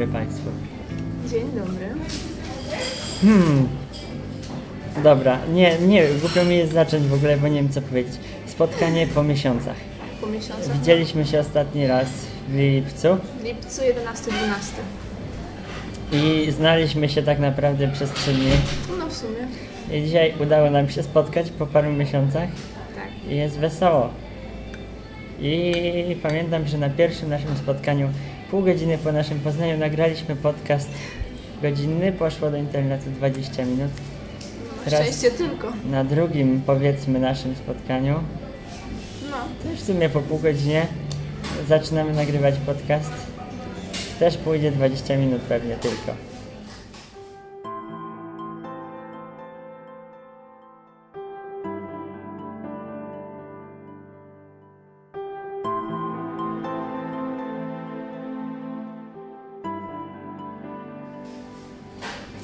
Dzień dobry Państwu. Dzień dobry. Hmm. Dobra, nie, nie, głupio mi jest zacząć w ogóle, bo nie wiem co powiedzieć. Spotkanie po miesiącach. Po miesiącach. Widzieliśmy się ostatni raz w lipcu W lipcu 11-12. i znaliśmy się tak naprawdę przez trzy dni. No w sumie. I dzisiaj udało nam się spotkać po paru miesiącach Tak. i jest wesoło. I pamiętam, że na pierwszym naszym spotkaniu, pół godziny po naszym poznaniu, nagraliśmy podcast godzinny, poszło do internetu 20 minut. Teraz- szczęście tylko. Na drugim, powiedzmy, naszym spotkaniu, No. też w sumie po pół godzinie, zaczynamy nagrywać podcast. Też pójdzie 20 minut pewnie tylko.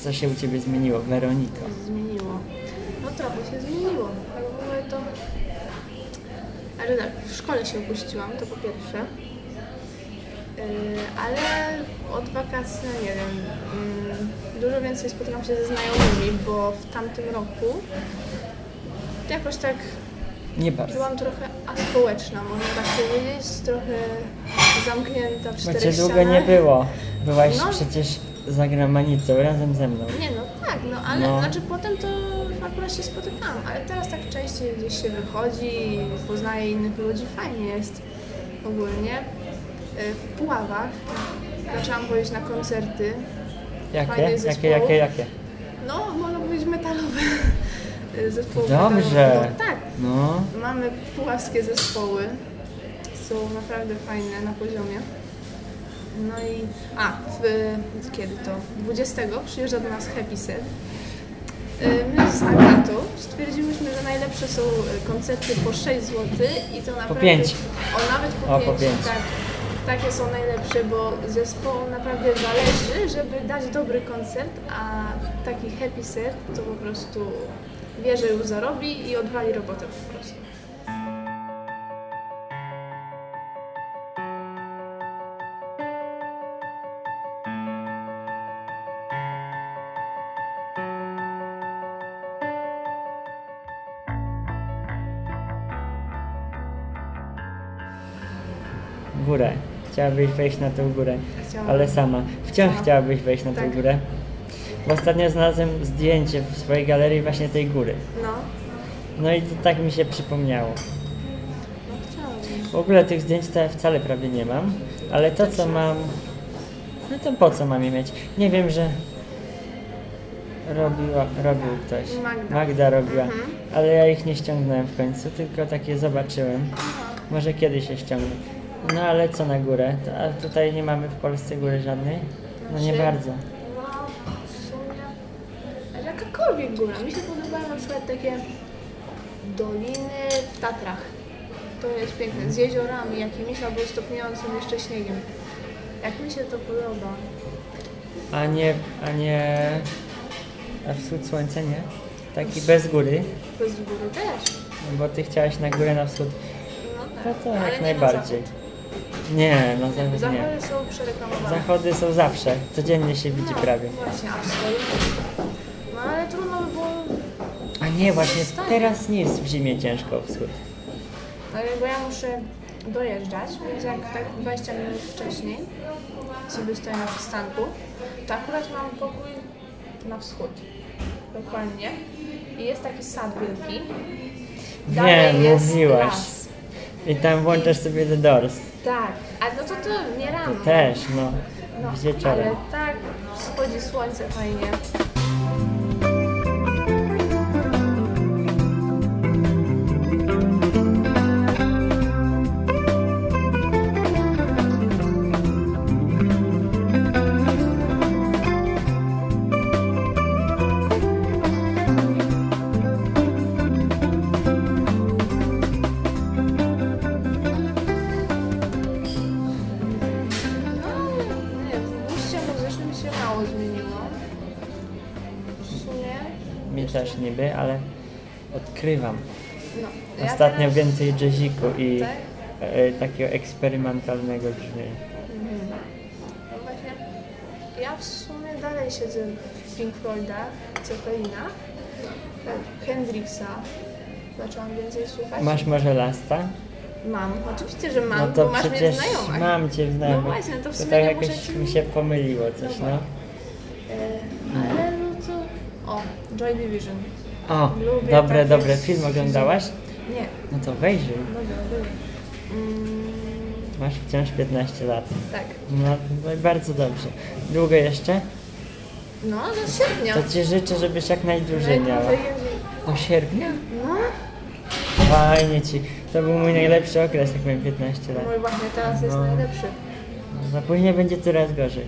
Co się u Ciebie zmieniło, Weroniko? Zmieniło. No trochę się zmieniło. Ale w ogóle to... Ale tak, w szkole się opuściłam, to po pierwsze. Yy, ale od wakacji, no nie wiem, yy, dużo więcej spotykam się ze znajomymi, bo w tamtym roku jakoś tak Nie bardzo. byłam trochę aspołeczna, można tak powiedzieć, trochę zamknięta w Bo czterech Cię długo nie było. Byłaś No. przecież za gramanicą razem ze mną. Nie no tak, no ale No. znaczy potem to akurat się spotykałam, ale teraz tak częściej gdzieś się wychodzi, poznaje innych ludzi, fajnie jest ogólnie. Y, W Puławach zaczęłam chodzić na koncerty, Jakie? Jakie, jakie, jakie? no można powiedzieć metalowe zespoły Dobrze. metalowe. No, tak, No. mamy puławskie zespoły, są naprawdę fajne na poziomie. No i, a, w, kiedy to? 20 przyjeżdża do nas Happy Set. Y, My z Agatą stwierdziłyśmy, że najlepsze są koncerty po 6 zł i to naprawdę... pięć. O, nawet po O, 5, po pięć. tak. Takie są najlepsze, bo zespołom naprawdę zależy, żeby dać dobry koncert, a taki happy set to po prostu wie, że już zarobi i odwali robotę po prostu. Górę. Chciałabyś wejść na tą górę, Chciałabym. ale sama. Wciąż No. chciałabyś wejść na tą Tak. górę. Bo ostatnio znalazłem zdjęcie w swojej galerii właśnie tej góry. No, No i to tak mi się przypomniało. no chciałabym. W ogóle tych zdjęć to ja wcale prawie nie mam, ale to co mam, no to po co mam je mieć? Nie wiem, że robiła, robił ktoś. Magda. robiła, Mhm. ale ja ich nie ściągnąłem w końcu, tylko takie zobaczyłem. Może kiedyś się ściągnę. No ale co na górę? To, a tutaj nie mamy w Polsce góry żadnej? No nie Znaczy- bardzo. No, w sumie ale jakakolwiek góra. Mi się podobają na przykład takie doliny w Tatrach. To jest piękne, z jeziorami jakimiś albo stopniującym jeszcze śniegiem. Jak mi się to podoba. A nie, a nie... A wschód słońca nie? Taki bez góry? Bez góry też. Bo ty chciałaś na górę, na wschód. No No tak. to Ale jak nie na najbardziej. zachód. Nie, no nie. Zachody są przereklamowane. Zachody są zawsze, codziennie się widzi no, prawie. Właśnie, absolutnie. No ale trudno by było A nie, właśnie teraz nie jest w zimie ciężko wschód. Ale bo ja muszę dojeżdżać, więc jak tak 20 minut wcześniej sobie stoję na przystanku, to akurat mam pokój na wschód. Dokładnie. I jest taki sad wielki. Dalej Wiem, mówiłaś. las. I tam włączasz sobie The Doors. Tak, ale no to to nie rano. Też, no. No, ale tak schodzi słońce fajnie. Niby, ale odkrywam. no. ja Ostatnio teraz- więcej jazziku i Tak? e, takiego eksperymentalnego brzmienia. Mhm. No właśnie, ja w sumie dalej siedzę w Pink Floyda, Zeppelina, tak, Hendrixa. Zaczęłam więcej słuchać. Masz może lasta? Mam, oczywiście, że mam, No to bo masz mnie znajomych. mam cię w No właśnie, to w To sumie tak nie jakoś ci- mi się pomyliło coś, no. E, ale no to... O, Joy Division. O, Lubię dobre, takie dobre. Film oglądałaś? Nie, No to wejrzyj. dobra, dobra. Mm, Masz wciąż 15 lat. tak. No, no bardzo dobrze. Długo jeszcze? No, do sierpnia. To ci życzę, żebyś jak najdłużej miała. Do sierpnia? No, Fajnie ci. To był mój najlepszy okres, jak miałem 15 lat. mój właśnie teraz jest No. najlepszy. No, a później będzie coraz gorzej.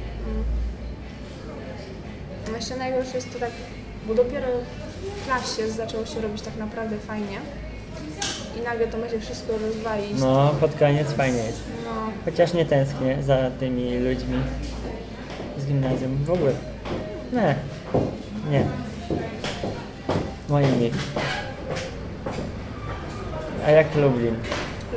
No Jeszcze najgorsze jest to tak, bo dopiero w klasie zaczęło się robić tak naprawdę fajnie. I nagle to ma się wszystko rozwalić. No, pod koniec fajnie jest. No, Chociaż nie tęsknię za tymi ludźmi z gimnazjum. W ogóle. Nie. Nie. Moimi. A jak Lublin?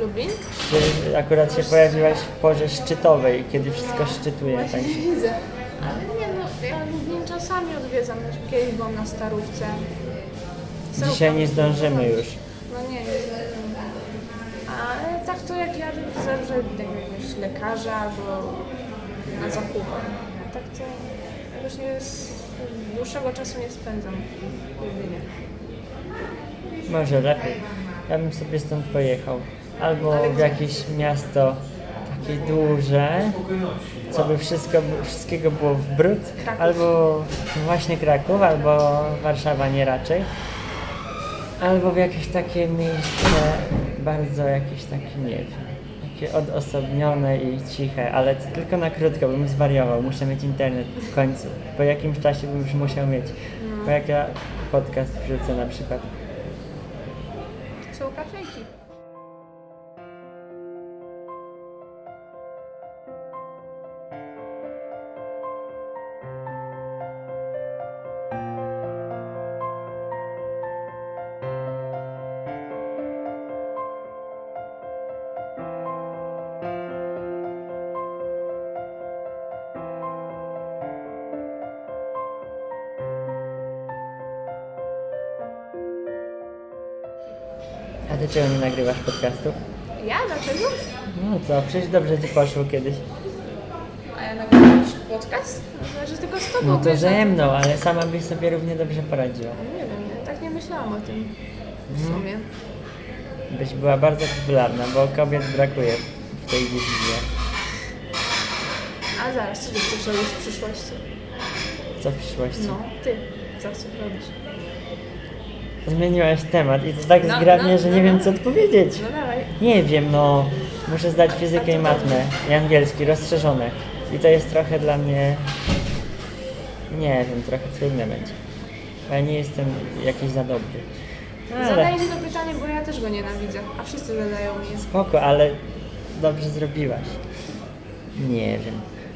Lublin? Ty akurat się pojawiłaś w porze szczytowej, kiedy wszystko szczytuje. Właśnie Tak. widzę. Ale nie no, ja Lublin czasami odwiedzam. Kiedyś byłam na Starówce. Dzisiaj nie zdążymy już. No nie, nie zdążymy. Ale tak to jak jadę zawsze jakiegoś lekarza albo na zakupy. A tak to jakoś nie jest, dłuższego czasu nie spędzam w Lublinie. Może lepiej. Ja bym sobie stąd pojechał. Albo w jakieś miasto takie duże, co by wszystko, wszystkiego było w brud. Kraków. Albo właśnie Kraków, albo Warszawa nie raczej. Albo w jakieś takie miejsce bardzo jakieś takie, nie wiem, takie odosobnione i ciche, ale tylko na krótko, bym zwariował. Muszę mieć internet w końcu. Po jakimś czasie bym już musiał mieć. Bo jak ja podcast wrzucę na przykład. Są kafejki. A ty czego nie nagrywasz podcastów? Ja? Dlaczego? No co, przecież dobrze ci poszło kiedyś. A ja nagrywam jakiś podcast? No, znaczy tylko z tobą. No to ze mną, ale sama byś sobie równie dobrze poradziła. Nie wiem, ja tak nie myślałam o tym w Mhm. sumie. Byś była bardzo popularna, bo kobiet brakuje w tej dziedzinie. A zaraz, co ty chcesz robić w przyszłości? Co w przyszłości? No, ty. Co chcesz robić? Zmieniłaś temat i to tak No, zgrabnie, no, że no, nie no. wiem co odpowiedzieć. No dawaj. Nie wiem, no. Muszę zdać fizykę i matmę i angielski, rozszerzone. I to jest trochę dla mnie... Nie wiem, trochę trudne będzie. Bo ja nie jestem jakiś za dobry. Ale... Zadaję ci to pytanie, bo ja też go nienawidzę, a wszyscy zadają mi. Spoko, ale dobrze zrobiłaś. Nie wiem.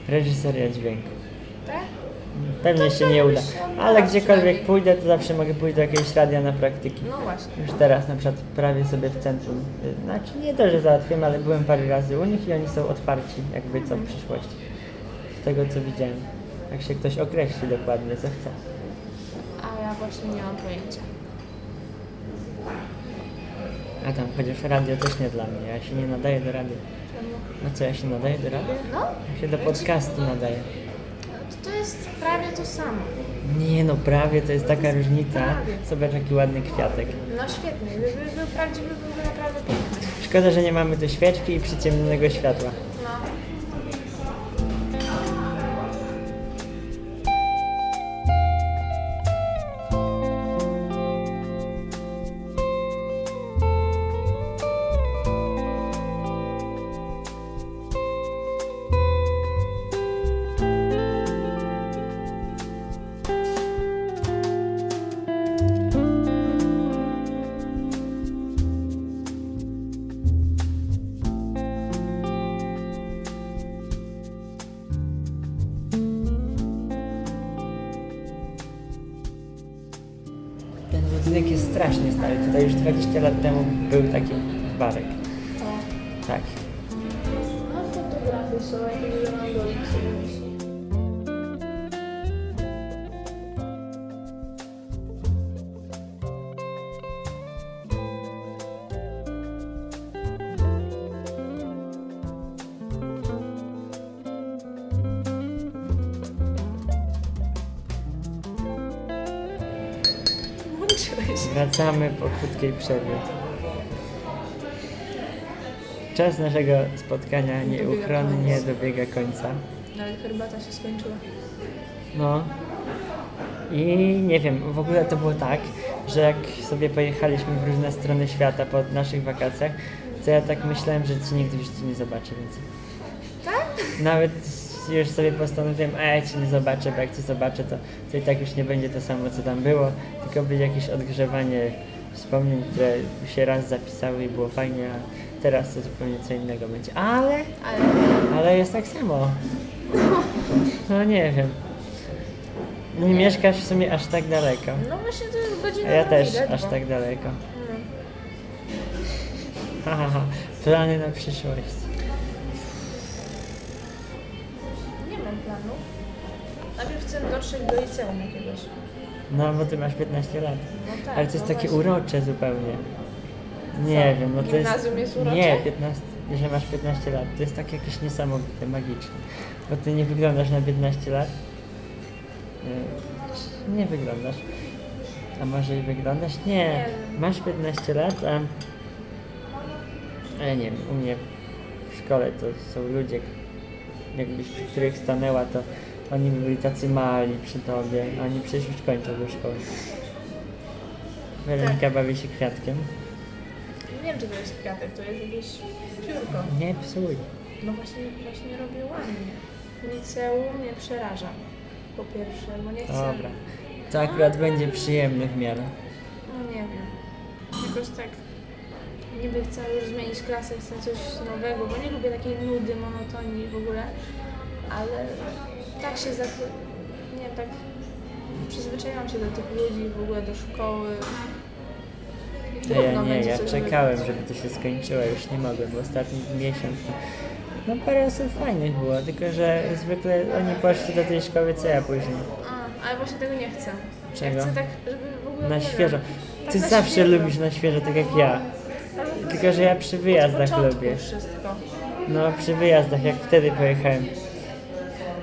Reżyseria dźwięku. Pewnie się nie uda. Ale gdziekolwiek pójdę, to zawsze mogę pójść do jakiegoś radia na praktyki. No właśnie. Już teraz na przykład prawie sobie w centrum. Znaczy nie to, że załatwiłem, ale byłem parę razy u nich i oni są otwarci jakby co w przyszłości. Z tego co widziałem. Jak się ktoś określi dokładnie, co chce. A ja właśnie nie mam pojęcia. A tam chociaż radio też nie dla mnie. Ja się nie nadaję do radia. Czemu? No co, ja się nadaję do radia? No? Ja się do podcastu nadaję. To, to jest prawie to samo. Nie no, prawie to jest taka różnica. Prawie. Zobacz jaki ładny kwiatek. No świetnie. Gdyby był prawdziwy, byłby naprawdę piękny. Szkoda, że nie mamy tu świeczki i przyciemnionego światła. Strasznie stary. Tutaj już 20 lat temu był taki barek. Wracamy po krótkiej przerwie. Czas naszego spotkania nieuchronnie dobiega końca. Nawet herbata się skończyła. No. I nie wiem, w ogóle to było tak, że jak sobie pojechaliśmy w różne strony świata po naszych wakacjach, to ja tak myślałem, że ci nigdy w życiu nie zobaczę więcej. Tak? Nawet już sobie postanowiłem, a ja cię nie zobaczę, bo jak cię zobaczę, to, to i tak już nie będzie to samo, co tam było, tylko będzie jakieś odgrzewanie wspomnień, które się raz zapisały i było fajnie, a teraz to zupełnie co innego będzie. Ale, Ale ale jest tak samo. No nie wiem. Nie mieszkasz w sumie aż tak daleko. no właśnie to jest godzina A ja też aż tak daleko. No. Ha, ha, ha. Plany na przyszłość. Planów. Najpierw chcę dotrzeć do liceum jakiegoś. No, bo ty masz 15 lat. No tak, Ale to jest no takie właśnie. urocze zupełnie. Nie Co? wiem, no to jest... Gimnazjum jest urocze? Nie, 15, że masz 15 lat. To jest tak jakieś niesamowite, magiczne. Bo ty nie wyglądasz na 15 lat. Nie, Nie wyglądasz. A może i wyglądasz? Nie. Masz 15 lat, a... a ja nie wiem, u mnie w szkole to są ludzie, jakbyś przy których stanęła, to oni by byli tacy mali przy tobie, a oni przecież już kończą do szkoły. Weronika Tak. bawi się kwiatkiem. Nie wiem, czy to jest kwiatek, to jest jakieś piórko. Nie psuj. No właśnie, właśnie robię ładnie. Liceum mnie przeraża. Po pierwsze, bo nie chcę... Dobra. To akurat będzie przyjemny w miarę. No nie wiem. Jakoś tak niby chcę już zmienić klasę, chcę coś nowego, bo nie lubię takiej nudy, monotonii w ogóle, ale tak się zak... nie wiem, tak przyzwyczaiłam się do tych ludzi, w ogóle do szkoły. Ja nie, ja czekałem, żeby to się skończyło, już nie mogłem, bo ostatni miesiąc. No parę osób fajnych było, tylko że zwykle oni poszli do tej szkoły co ja później. A, ale właśnie tego nie chcę. Czego? Ja chcę tak, żeby w ogóle Na świeżo. Wiem, Ty tak zawsze świeżo. lubisz na świeżo, tak jak ja. Tylko, że ja przy wyjazdach lubię. wszystko. No, przy wyjazdach, jak wtedy pojechałem.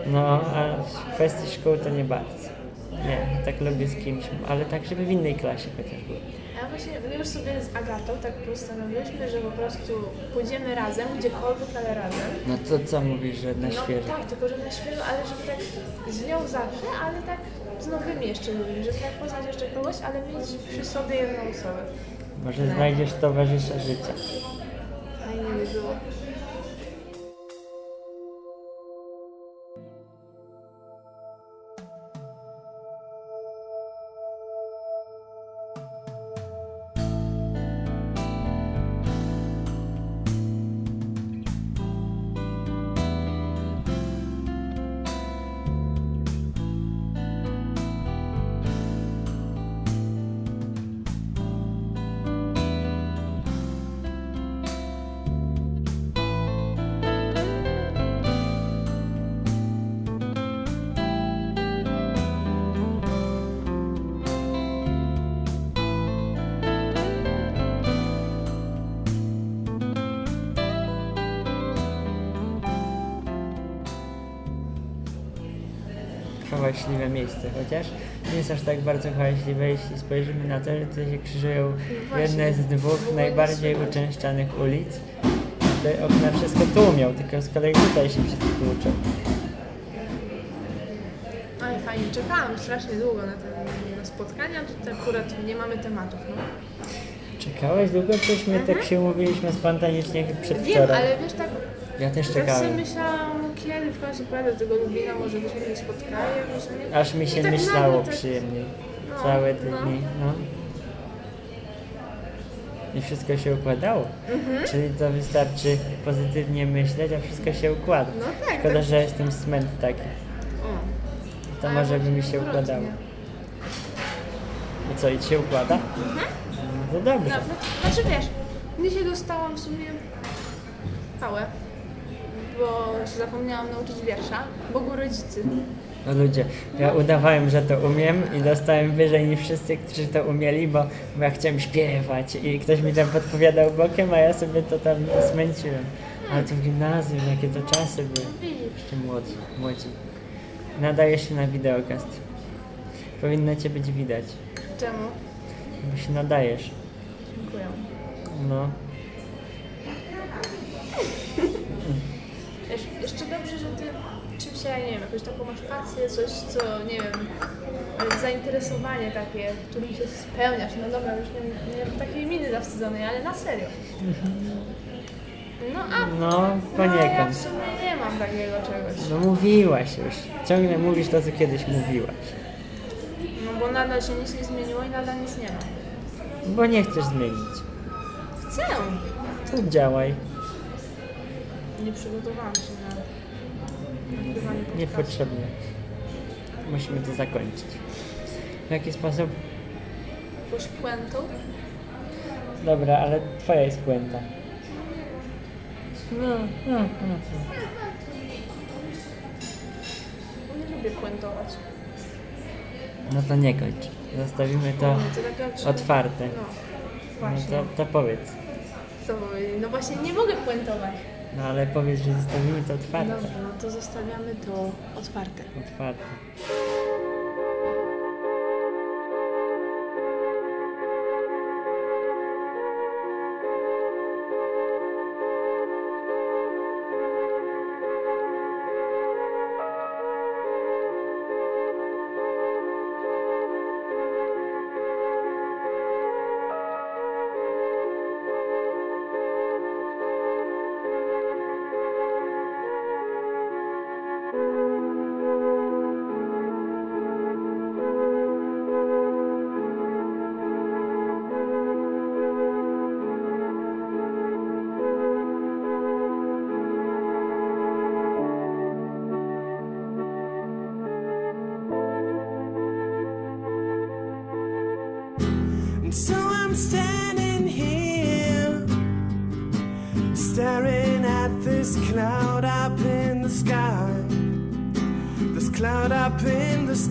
No, a w kwestii szkół to nie bardzo. Nie, tak lubię z kimś, ale tak, żeby w innej klasie chociaż było. A właśnie my już sobie z Agatą tak postanowiłyśmy, że po prostu pójdziemy razem, gdziekolwiek, ale razem. No to co mówisz, że na no świeżo? tak, tylko że na świeżo, ale żeby tak z nią zawsze, ale tak z nowymi jeszcze ludźmi, żeby tak poznać jeszcze kogoś, ale mieć przy sobie jedną osobę. Może znajdziesz towarzysza życia. Fajnie by było. Hałaśliwe miejsce, chociaż nie jest aż tak bardzo hałaśliwe, jeśli spojrzymy na to, że tutaj się krzyżują jedne z dwóch najbardziej uczęszczanych ulic. Te okna wszystko tłumią, tylko z kolei tutaj się wszyscy tłuczą. Ale fajnie, czekałam strasznie długo na te na spotkania, tutaj akurat nie mamy tematów, no. Czekałeś długo? Przecież my tak się umówiliśmy spontanicznie Wiem, przedwczoraj. ale wiesz, tak Ja też czekałem. myślałam, w końcu pojadę do tego Lublina, może byśmy się spotkali nie? Aż mi się I tak myślało nagle tak- przyjemniej. No, Całe te no. dni, no. I wszystko się układało. Mhm. Czyli to wystarczy pozytywnie myśleć, a wszystko się układa. No tak, Szkoda, tak. że jestem smęt taki. O. To Ale może by mi się układało. I co, i się układa? No to dobrze. Dobra, znaczy wiesz, dzisiaj dostałam w sumie pałę, bo się zapomniałam nauczyć wiersza, Bogu rodzicy. No ludzie, ja udawałem, że to umiem i dostałem wyżej niż wszyscy, którzy to umieli, bo, bo ja chciałem śpiewać i ktoś mi tam podpowiadał bokiem, a ja sobie to tam smęciłem. Ale to w gimnazjum, jakie to czasy były. Jeszcze młodzi, młodzi. Nadaje się na wideokast. Powinno cię być widać. Czemu? Bo się nadajesz. Dziękuję. No. Wiesz, jeszcze dobrze, że ty czymś, ja nie wiem, jakąś taką masz pasję, coś, co, nie wiem, zainteresowanie takie, którym się spełniasz. No dobra, już nie, nie mam takiej miny zawstydzonej, ale na serio. No a No, no, ja w poniekąd. sumie nie mam takiego czegoś. No mówiłaś już. Ciągle mówisz to, co kiedyś mówiłaś. No bo nadal się nic nie zmieniło i nadal nic nie ma. Bo nie chcesz zmienić. Chcę! To działaj. Nie przygotowałam się na nagrywanie podcastu. Niepotrzebnie. Musimy to zakończyć. W jaki sposób? Jakąś puentą? Dobra, ale twoja jest puenta. No, no, no. no. Nie lubię puentować. No to nie kończ. Zostawimy to Nie, to taka czy- otwarte. No, No właśnie. to, to powiedz. Co powiedzieć? No właśnie nie mogę puentować. No ale powiedz, że zostawimy to otwarte. Dobrze, no to zostawiamy to otwarte. Otwarte.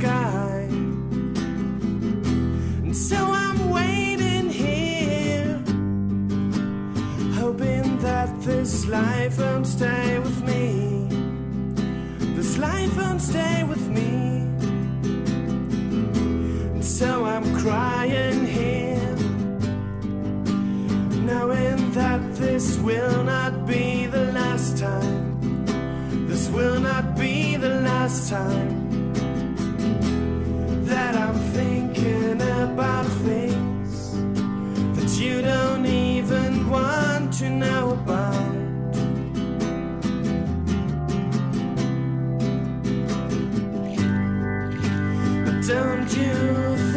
Sky. And so I'm waiting here, hoping that this life won't stay with me. This life won't stay with me. And so I'm crying here, knowing that this will not be the last time. This will not be the last time don't you